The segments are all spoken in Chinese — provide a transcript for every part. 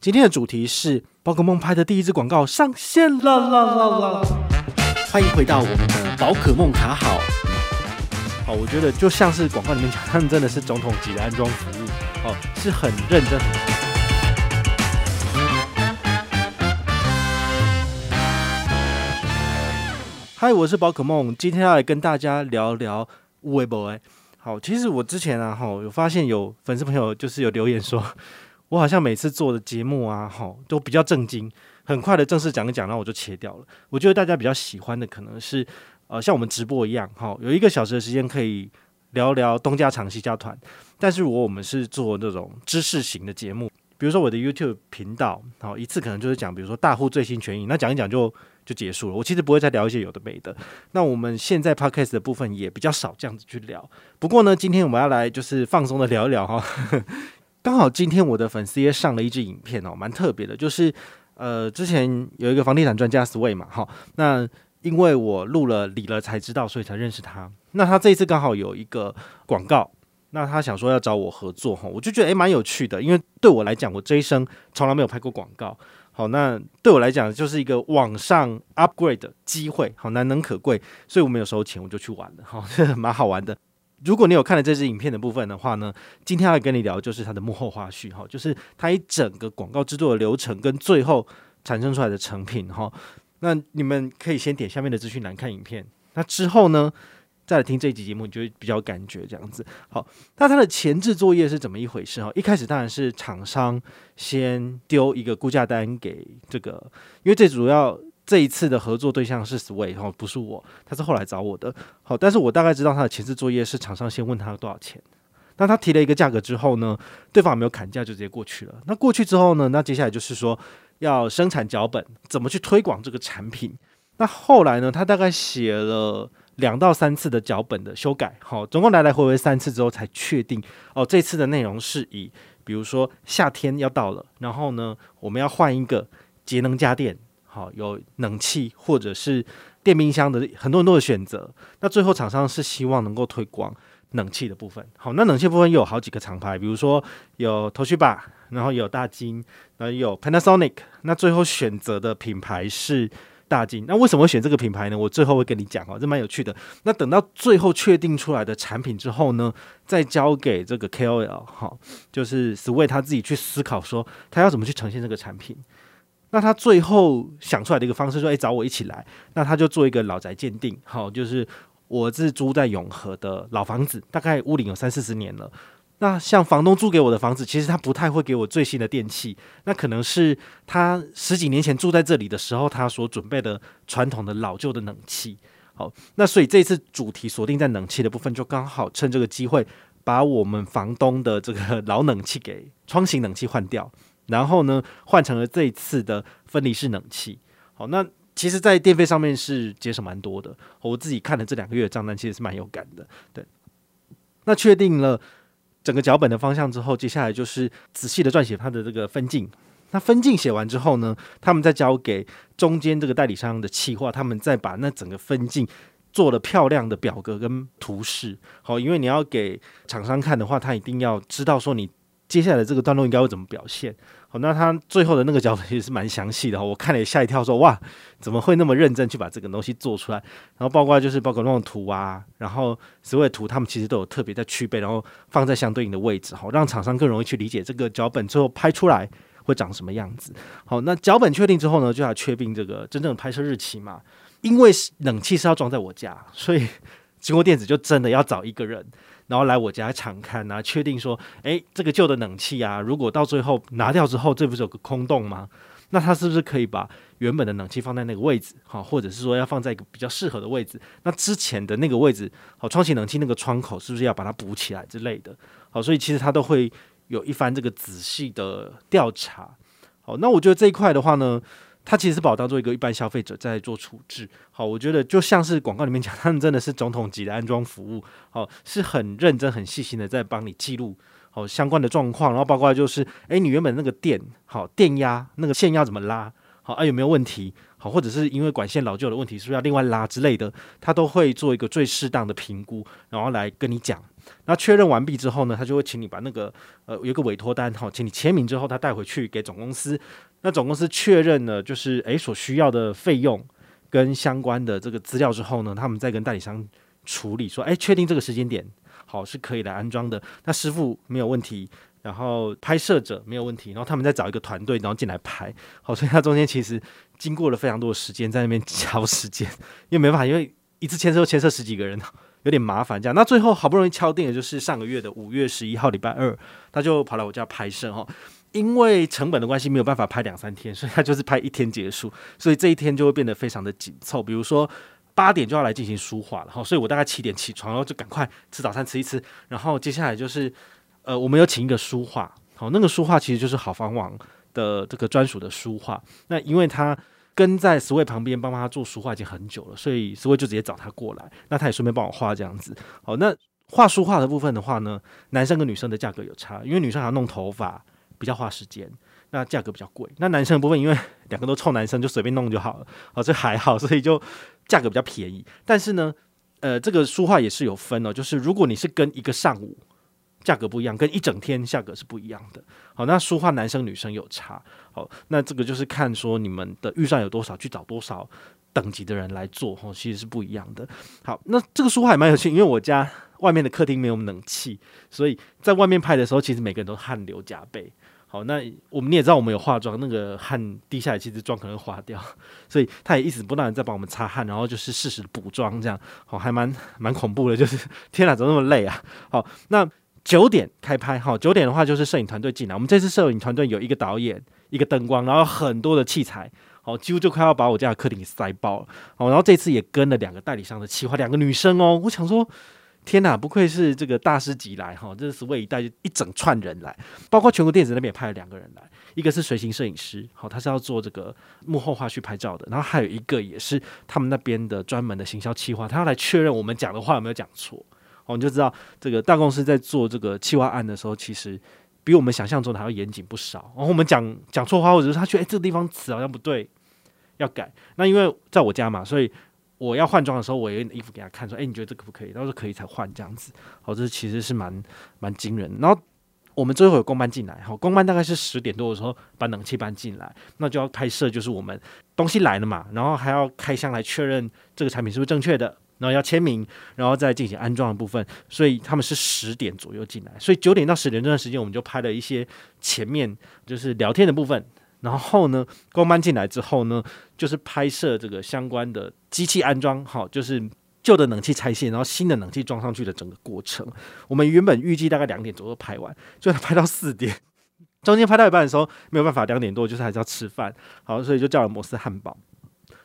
今天的主题是宝可梦拍的第一支广告上线了啦啦啦！欢迎回到我们的宝可梦卡好。好，我觉得就像是广告里面讲，他们真的是总统级的安装服务，哦，是很认真。嗨，我是宝可梦，今天要来跟大家聊聊微博。好，其实我之前啊，哈，有发现有粉丝朋友就是有留言说。我好像每次做的节目啊，哈，都比较正经，很快的正式讲一讲，然后我就切掉了。我觉得大家比较喜欢的可能是，呃，像我们直播一样，哈，有一个小时的时间可以聊聊东家长西家团。但是如果我们是做那种知识型的节目，比如说我的 YouTube 频道，好，一次可能就是讲，比如说大户最新权益，那讲一讲就就结束了。我其实不会再聊一些有的没的。那我们现在 Podcast 的部分也比较少这样子去聊。不过呢，今天我们要来就是放松的聊一聊哈。刚好今天我的粉丝也上了一支影片哦，蛮特别的，就是呃，之前有一个房地产专家 Sway 嘛，哈，那因为我录了理了才知道，所以才认识他。那他这一次刚好有一个广告，那他想说要找我合作哈，我就觉得诶蛮有趣的，因为对我来讲，我这一生从来没有拍过广告，好，那对我来讲就是一个往上 upgrade 的机会，好难能可贵，所以我没有收钱，我就去玩了，哈，蛮好玩的。如果你有看了这支影片的部分的话呢，今天要跟你聊就是它的幕后花絮哈，就是它一整个广告制作的流程跟最后产生出来的成品哈。那你们可以先点下面的资讯栏看影片，那之后呢再来听这一集节目，你就会比较感觉这样子。好，那它的前置作业是怎么一回事哈？一开始当然是厂商先丢一个估价单给这个，因为最主要。这一次的合作对象是 Sway 哈，不是我，他是后来找我的。好，但是我大概知道他的前置作业是厂商先问他多少钱，那他提了一个价格之后呢，对方没有砍价就直接过去了。那过去之后呢，那接下来就是说要生产脚本，怎么去推广这个产品。那后来呢，他大概写了两到三次的脚本的修改，好，总共来来回回三次之后才确定哦，这次的内容是以比如说夏天要到了，然后呢，我们要换一个节能家电。好，有冷气或者是电冰箱的很多很多的选择。那最后厂商是希望能够推广冷气的部分。好，那冷气部分又有好几个厂牌，比如说有 Toshiba，然后有大金，然后有 Panasonic。那最后选择的品牌是大金。那为什么会选这个品牌呢？我最后会跟你讲哦，这蛮有趣的。那等到最后确定出来的产品之后呢，再交给这个 KOL，好，就是 Sway 他自己去思考说他要怎么去呈现这个产品。那他最后想出来的一个方式说：“诶，找我一起来。”那他就做一个老宅鉴定，好，就是我是租在永和的老房子，大概屋龄有三四十年了。那像房东租给我的房子，其实他不太会给我最新的电器，那可能是他十几年前住在这里的时候，他所准备的传统的老旧的冷气。好，那所以这次主题锁定在冷气的部分，就刚好趁这个机会，把我们房东的这个老冷气给窗型冷气换掉。然后呢，换成了这一次的分离式冷气。好，那其实，在电费上面是节省蛮多的。我自己看了这两个月的账单，其实是蛮有感的。对，那确定了整个脚本的方向之后，接下来就是仔细的撰写它的这个分镜。那分镜写完之后呢，他们再交给中间这个代理商的企划，他们再把那整个分镜做了漂亮的表格跟图示。好，因为你要给厂商看的话，他一定要知道说你接下来这个段落应该会怎么表现。好，那他最后的那个脚本其实是蛮详细的，我看了也吓一跳说，哇，怎么会那么认真去把这个东西做出来？然后包括就是包括那种图啊，然后所有图他们其实都有特别在区别，然后放在相对应的位置，好，让厂商更容易去理解这个脚本最后拍出来会长什么样子。好，那脚本确定之后呢，就要确定这个真正的拍摄日期嘛，因为冷气是要装在我家，所以 经过电子就真的要找一个人。然后来我家场勘啊，确定说，诶，这个旧的冷气啊，如果到最后拿掉之后，这不是有个空洞吗？那它是不是可以把原本的冷气放在那个位置？好，或者是说要放在一个比较适合的位置？那之前的那个位置，好，窗型冷气那个窗口是不是要把它补起来之类的？好，所以其实它都会有一番这个仔细的调查。好，那我觉得这一块的话呢。他其实是把我当做一个一般消费者在做处置，好，我觉得就像是广告里面讲，他们真的是总统级的安装服务，好，是很认真、很细心的在帮你记录好相关的状况，然后包括就是，诶，你原本那个电好电压那个线要怎么拉，好啊有没有问题，好，或者是因为管线老旧的问题，是不是要另外拉之类的，他都会做一个最适当的评估，然后来跟你讲。那确认完毕之后呢，他就会请你把那个呃有个委托单哈，请你签名之后，他带回去给总公司。那总公司确认了就是诶所需要的费用跟相关的这个资料之后呢，他们再跟代理商处理说，诶确定这个时间点好是可以来安装的。那师傅没有问题，然后拍摄者没有问题，然后他们再找一个团队然后进来拍。好，所以他中间其实经过了非常多的时间在那边 敲时间，因为没办法，因为一次牵涉牵涉十几个人。有点麻烦，这样。那最后好不容易敲定的就是上个月的五月十一号礼拜二，他就跑来我家拍摄哈。因为成本的关系，没有办法拍两三天，所以他就是拍一天结束。所以这一天就会变得非常的紧凑。比如说八点就要来进行书画了哈，所以我大概七点起床，然后就赶快吃早餐吃一吃，然后接下来就是呃，我们有请一个书画，好，那个书画其实就是好房网的这个专属的书画。那因为他。跟在 Sway 旁边帮他做书画已经很久了，所以 Sway 就直接找他过来，那他也顺便帮我画这样子。好，那画书画的部分的话呢，男生跟女生的价格有差，因为女生还要弄头发，比较花时间，那价格比较贵。那男生的部分，因为两个都臭男生，就随便弄就好了，好，这还好，所以就价格比较便宜。但是呢，呃，这个书画也是有分哦，就是如果你是跟一个上午。价格不一样，跟一整天价格是不一样的。好，那书画男生女生有差。好，那这个就是看说你们的预算有多少，去找多少等级的人来做。哈，其实是不一样的。好，那这个书画也蛮有趣，因为我家外面的客厅没有冷气，所以在外面拍的时候，其实每个人都汗流浃背。好，那我们你也知道，我们有化妆，那个汗滴下来，其实妆可能会花掉，所以他也一直不断在帮我们擦汗，然后就是适时补妆，这样好，还蛮蛮恐怖的。就是天哪，怎么那么累啊？好，那。九点开拍，好，九点的话就是摄影团队进来。我们这次摄影团队有一个导演，一个灯光，然后很多的器材，好，几乎就快要把我家的客厅给塞爆了。好，然后这次也跟了两个代理商的企划，两个女生哦。我想说，天哪，不愧是这个大师级来哈，这是为一带一整串人来，包括全国电子那边也派了两个人来，一个是随行摄影师，好，他是要做这个幕后花絮拍照的，然后还有一个也是他们那边的专门的行销企划，他要来确认我们讲的话有没有讲错。我们就知道，这个大公司在做这个企划案的时候，其实比我们想象中的还要严谨不少。然后我们讲讲错话，或者是他觉得哎，这个地方词好像不对，要改。那因为在我家嘛，所以我要换装的时候，我有衣服给他看，说：“哎，你觉得这可不可以？”他说：“可以才换这样子。”好，这其实是蛮蛮惊人。然后我们最后有工班进来，好，工班大概是十点多的时候把冷气搬进来，那就要拍摄，就是我们东西来了嘛，然后还要开箱来确认这个产品是不是正确的。然后要签名，然后再进行安装的部分，所以他们是十点左右进来，所以九点到十点这段时间，我们就拍了一些前面就是聊天的部分。然后呢，工班进来之后呢，就是拍摄这个相关的机器安装，好，就是旧的冷气拆卸，然后新的冷气装上去的整个过程。我们原本预计大概两点左右拍完，就拍到四点，中间拍到一半的时候没有办法，两点多就是还是要吃饭，好，所以就叫了摩斯汉堡。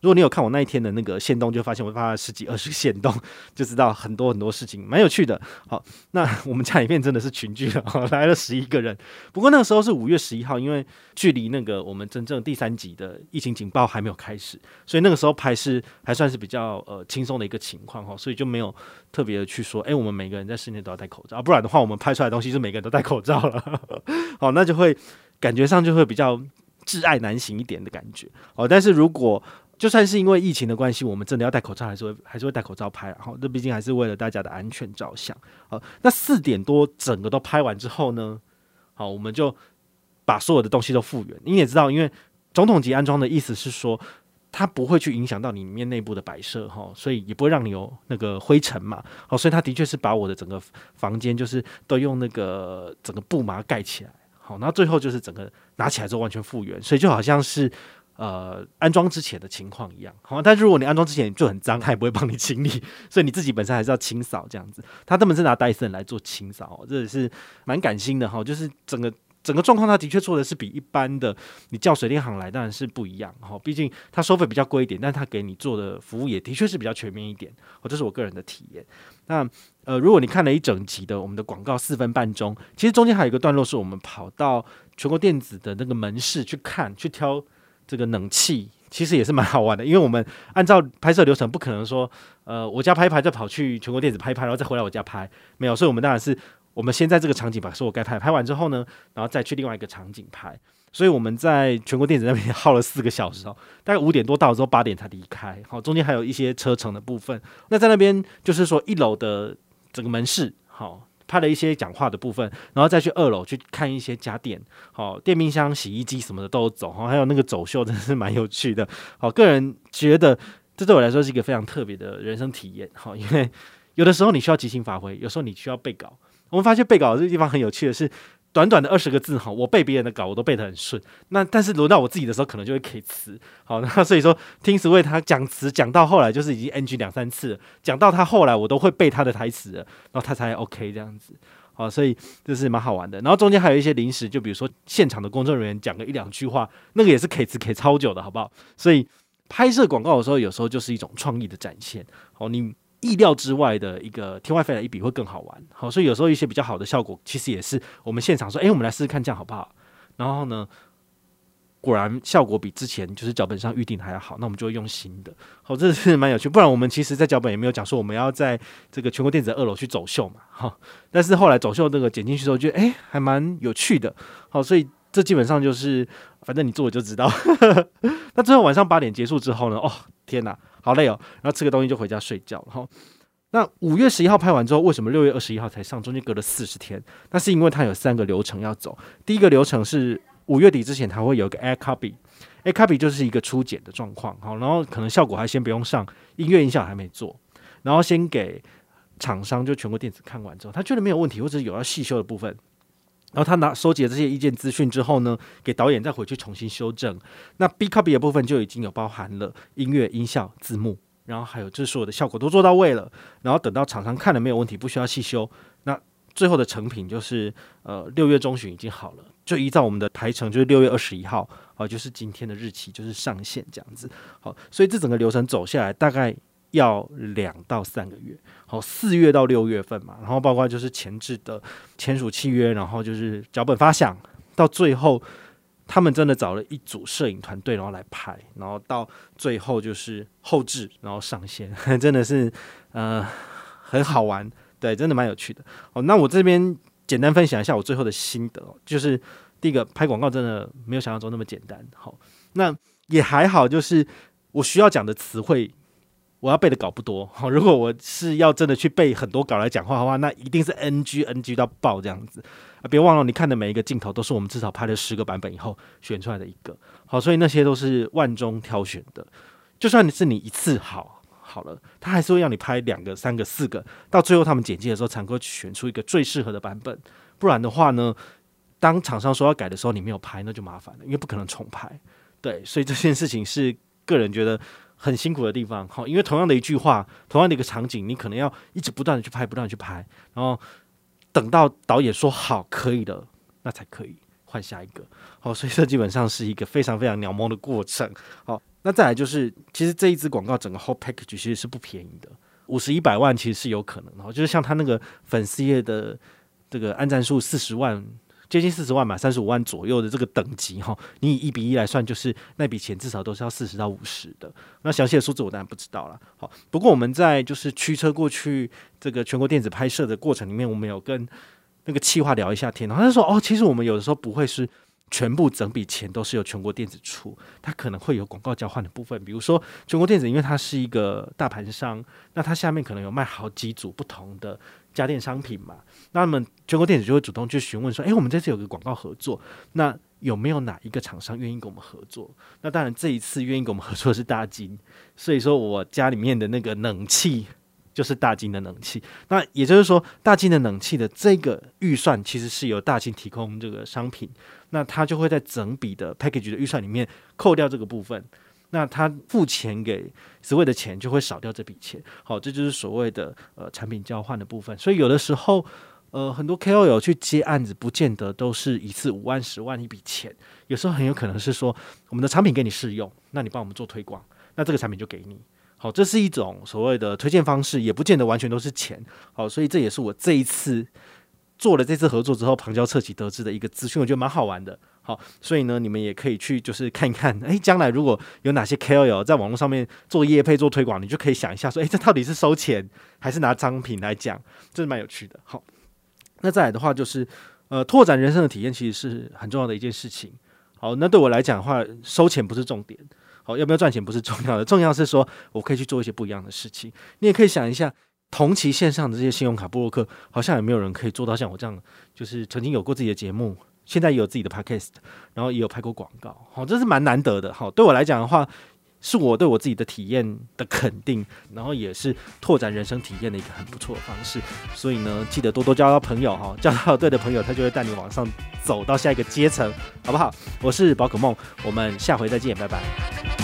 如果你有看我那一天的那个限动，就发现我发了十几二十个限动，就知道很多很多事情，蛮有趣的。好，那 我们家里面真的是群聚了，来了十一个人。不过那个时候是五月十一号，因为距离那个我们真正第三级的疫情警报还没有开始，所以那个时候拍是还算是比较呃轻松的一个情况哈，所以就没有特别的去说，哎，我们每个人在室内都要戴口罩，不然的话我们拍出来的东西是每个人都戴口罩了。好，那就会感觉上就会比较挚爱难行一点的感觉。哦，但是如果就算是因为疫情的关系，我们真的要戴口罩，还是会还是会戴口罩拍。好，这毕竟还是为了大家的安全着想。好，那四点多整个都拍完之后呢，好，我们就把所有的东西都复原。你也知道，因为总统级安装的意思是说，它不会去影响到里面内部的摆设哈，所以也不会让你有那个灰尘嘛。好，所以他的确是把我的整个房间就是都用那个整个布嘛盖起来。好，那最后就是整个拿起来之后完全复原，所以就好像是。呃，安装之前的情况一样，好，但是如果你安装之前就很脏，他也不会帮你清理，所以你自己本身还是要清扫这样子。他专门是拿戴森来做清扫，这也是蛮感心的哈。就是整个整个状况，他的确做的是比一般的你叫水电行来当然是不一样哈。毕竟他收费比较贵一点，但他给你做的服务也的确是比较全面一点。哦，这是我个人的体验。那呃，如果你看了一整集的我们的广告四分半钟，其实中间还有一个段落是我们跑到全国电子的那个门市去看去挑。这个冷气其实也是蛮好玩的，因为我们按照拍摄流程，不可能说，呃，我家拍一拍再跑去全国电子拍一拍，然后再回来我家拍，没有，所以我们当然是我们先在这个场景把所有该拍拍完之后呢，然后再去另外一个场景拍，所以我们在全国电子那边耗了四个小时哦，大概五点多到之后八点才离开，好，中间还有一些车程的部分。那在那边就是说一楼的整个门市，好，拍了一些讲话的部分，然后再去二楼去看一些家电，好，电冰箱、洗衣机什么的都有走，哈，还有那个走秀真的是蛮有趣的，好，个人觉得这对我来说是一个非常特别的人生体验，好，因为有的时候你需要即兴发挥，有时候你需要背稿，我们发现背稿这个地方很有趣的是。短短的二十个字哈，我背别人的稿我都背得很顺。那但是轮到我自己的时候，可能就会 K 词。好，那所以说听时为他讲词讲到后来就是已经 NG 两三次了，讲到他后来我都会背他的台词了，然后他才 OK 这样子。好，所以这是蛮好玩的。然后中间还有一些临时，就比如说现场的工作人员讲个一两句话，那个也是 K 词 K 超久的，好不好？所以拍摄广告的时候，有时候就是一种创意的展现。好，你。意料之外的一个天外飞来一笔会更好玩，好，所以有时候一些比较好的效果，其实也是我们现场说，诶，我们来试试看这样好不好？然后呢，果然效果比之前就是脚本上预定的还要好，那我们就会用新的，好，这是蛮有趣。不然我们其实，在脚本也没有讲说我们要在这个全国电子二楼去走秀嘛，哈。但是后来走秀那个剪进去之后，觉得诶，还蛮有趣的，好，所以这基本上就是，反正你做了就知道。那最后晚上八点结束之后呢，哦，天哪！好累哦，然后吃个东西就回家睡觉了哈。那五月十一号拍完之后，为什么六月二十一号才上？中间隔了四十天，那是因为它有三个流程要走。第一个流程是五月底之前，它会有一个 air copy，air copy 就是一个初剪的状况，好，然后可能效果还先不用上，音乐音效还没做，然后先给厂商就全国电子看完之后，他觉得没有问题，或者有要细修的部分。然后他拿收集了这些意见资讯之后呢，给导演再回去重新修正。那 B copy 的部分就已经有包含了音乐、音效、字幕，然后还有就是所有的效果都做到位了。然后等到厂商看了没有问题，不需要细修。那最后的成品就是呃六月中旬已经好了，就依照我们的台程，就是六月二十一号，啊，就是今天的日期，就是上线这样子。好，所以这整个流程走下来大概。要两到三个月，好，四月到六月份嘛，然后包括就是前置的签署契约，然后就是脚本发想，到最后他们真的找了一组摄影团队，然后来拍，然后到最后就是后置，然后上线，真的是呃很好玩，对，真的蛮有趣的。好，那我这边简单分享一下我最后的心得，就是第一个拍广告真的没有想象中那么简单，好，那也还好，就是我需要讲的词汇。我要背的稿不多，好，如果我是要真的去背很多稿来讲话的话，那一定是 NG NG 到爆这样子啊！别忘了，你看的每一个镜头都是我们至少拍了十个版本以后选出来的一个，好，所以那些都是万中挑选的。就算你是你一次好好了，他还是会让你拍两个、三个、四个，到最后他们剪辑的时候才会选出一个最适合的版本。不然的话呢，当厂商说要改的时候，你没有拍，那就麻烦了，因为不可能重拍。对，所以这件事情是个人觉得。很辛苦的地方，好，因为同样的一句话，同样的一个场景，你可能要一直不断的去拍，不断的去拍，然后等到导演说好可以了，那才可以换下一个，好，所以这基本上是一个非常非常鸟毛的过程，好，那再来就是，其实这一支广告整个 whole package 其实是不便宜的，五十一百万其实是有可能的，就是像他那个粉丝页的这个按赞数四十万。接近四十万嘛，三十五万左右的这个等级哈，你以一比一来算，就是那笔钱至少都是要四十到五十的。那详细的数字我当然不知道了。好，不过我们在就是驱车过去这个全国电子拍摄的过程里面，我们有跟那个企划聊一下天，他说哦，其实我们有的时候不会是全部整笔钱都是由全国电子出，它可能会有广告交换的部分，比如说全国电子因为它是一个大盘商，那它下面可能有卖好几组不同的。家电商品嘛，那么全国电子就会主动去询问说：“诶，我们这次有个广告合作，那有没有哪一个厂商愿意跟我们合作？”那当然，这一次愿意跟我们合作的是大金，所以说我家里面的那个冷气就是大金的冷气。那也就是说，大金的冷气的这个预算其实是由大金提供这个商品，那他就会在整笔的 package 的预算里面扣掉这个部分。那他付钱给 Sway 的钱就会少掉这笔钱，好，这就是所谓的呃产品交换的部分。所以有的时候，呃，很多 KOL 去接案子，不见得都是一次五万、十万一笔钱，有时候很有可能是说我们的产品给你试用，那你帮我们做推广，那这个产品就给你。好，这是一种所谓的推荐方式，也不见得完全都是钱。好，所以这也是我这一次做了这次合作之后旁敲侧击得知的一个资讯，我觉得蛮好玩的。好，所以呢，你们也可以去就是看一看，诶，将来如果有哪些 KOL 在网络上面做业配、做推广，你就可以想一下，说，诶，这到底是收钱还是拿商品来讲，这是蛮有趣的。好，那再来的话就是，呃，拓展人生的体验其实是很重要的一件事情。好，那对我来讲的话，收钱不是重点，好，要不要赚钱不是重要的，重要是说我可以去做一些不一样的事情。你也可以想一下，同期线上的这些信用卡部落客，好像也没有人可以做到像我这样，就是曾经有过自己的节目，现在也有自己的 podcast，然后也有拍过广告，好，这是蛮难得的。好，对我来讲的话，是我对我自己的体验的肯定，然后也是拓展人生体验的一个很不错的方式。所以呢，记得多多交到朋友哈，交到对的朋友，他就会带你往上走到下一个阶层，好不好？我是宝可梦，我们下回再见，拜拜。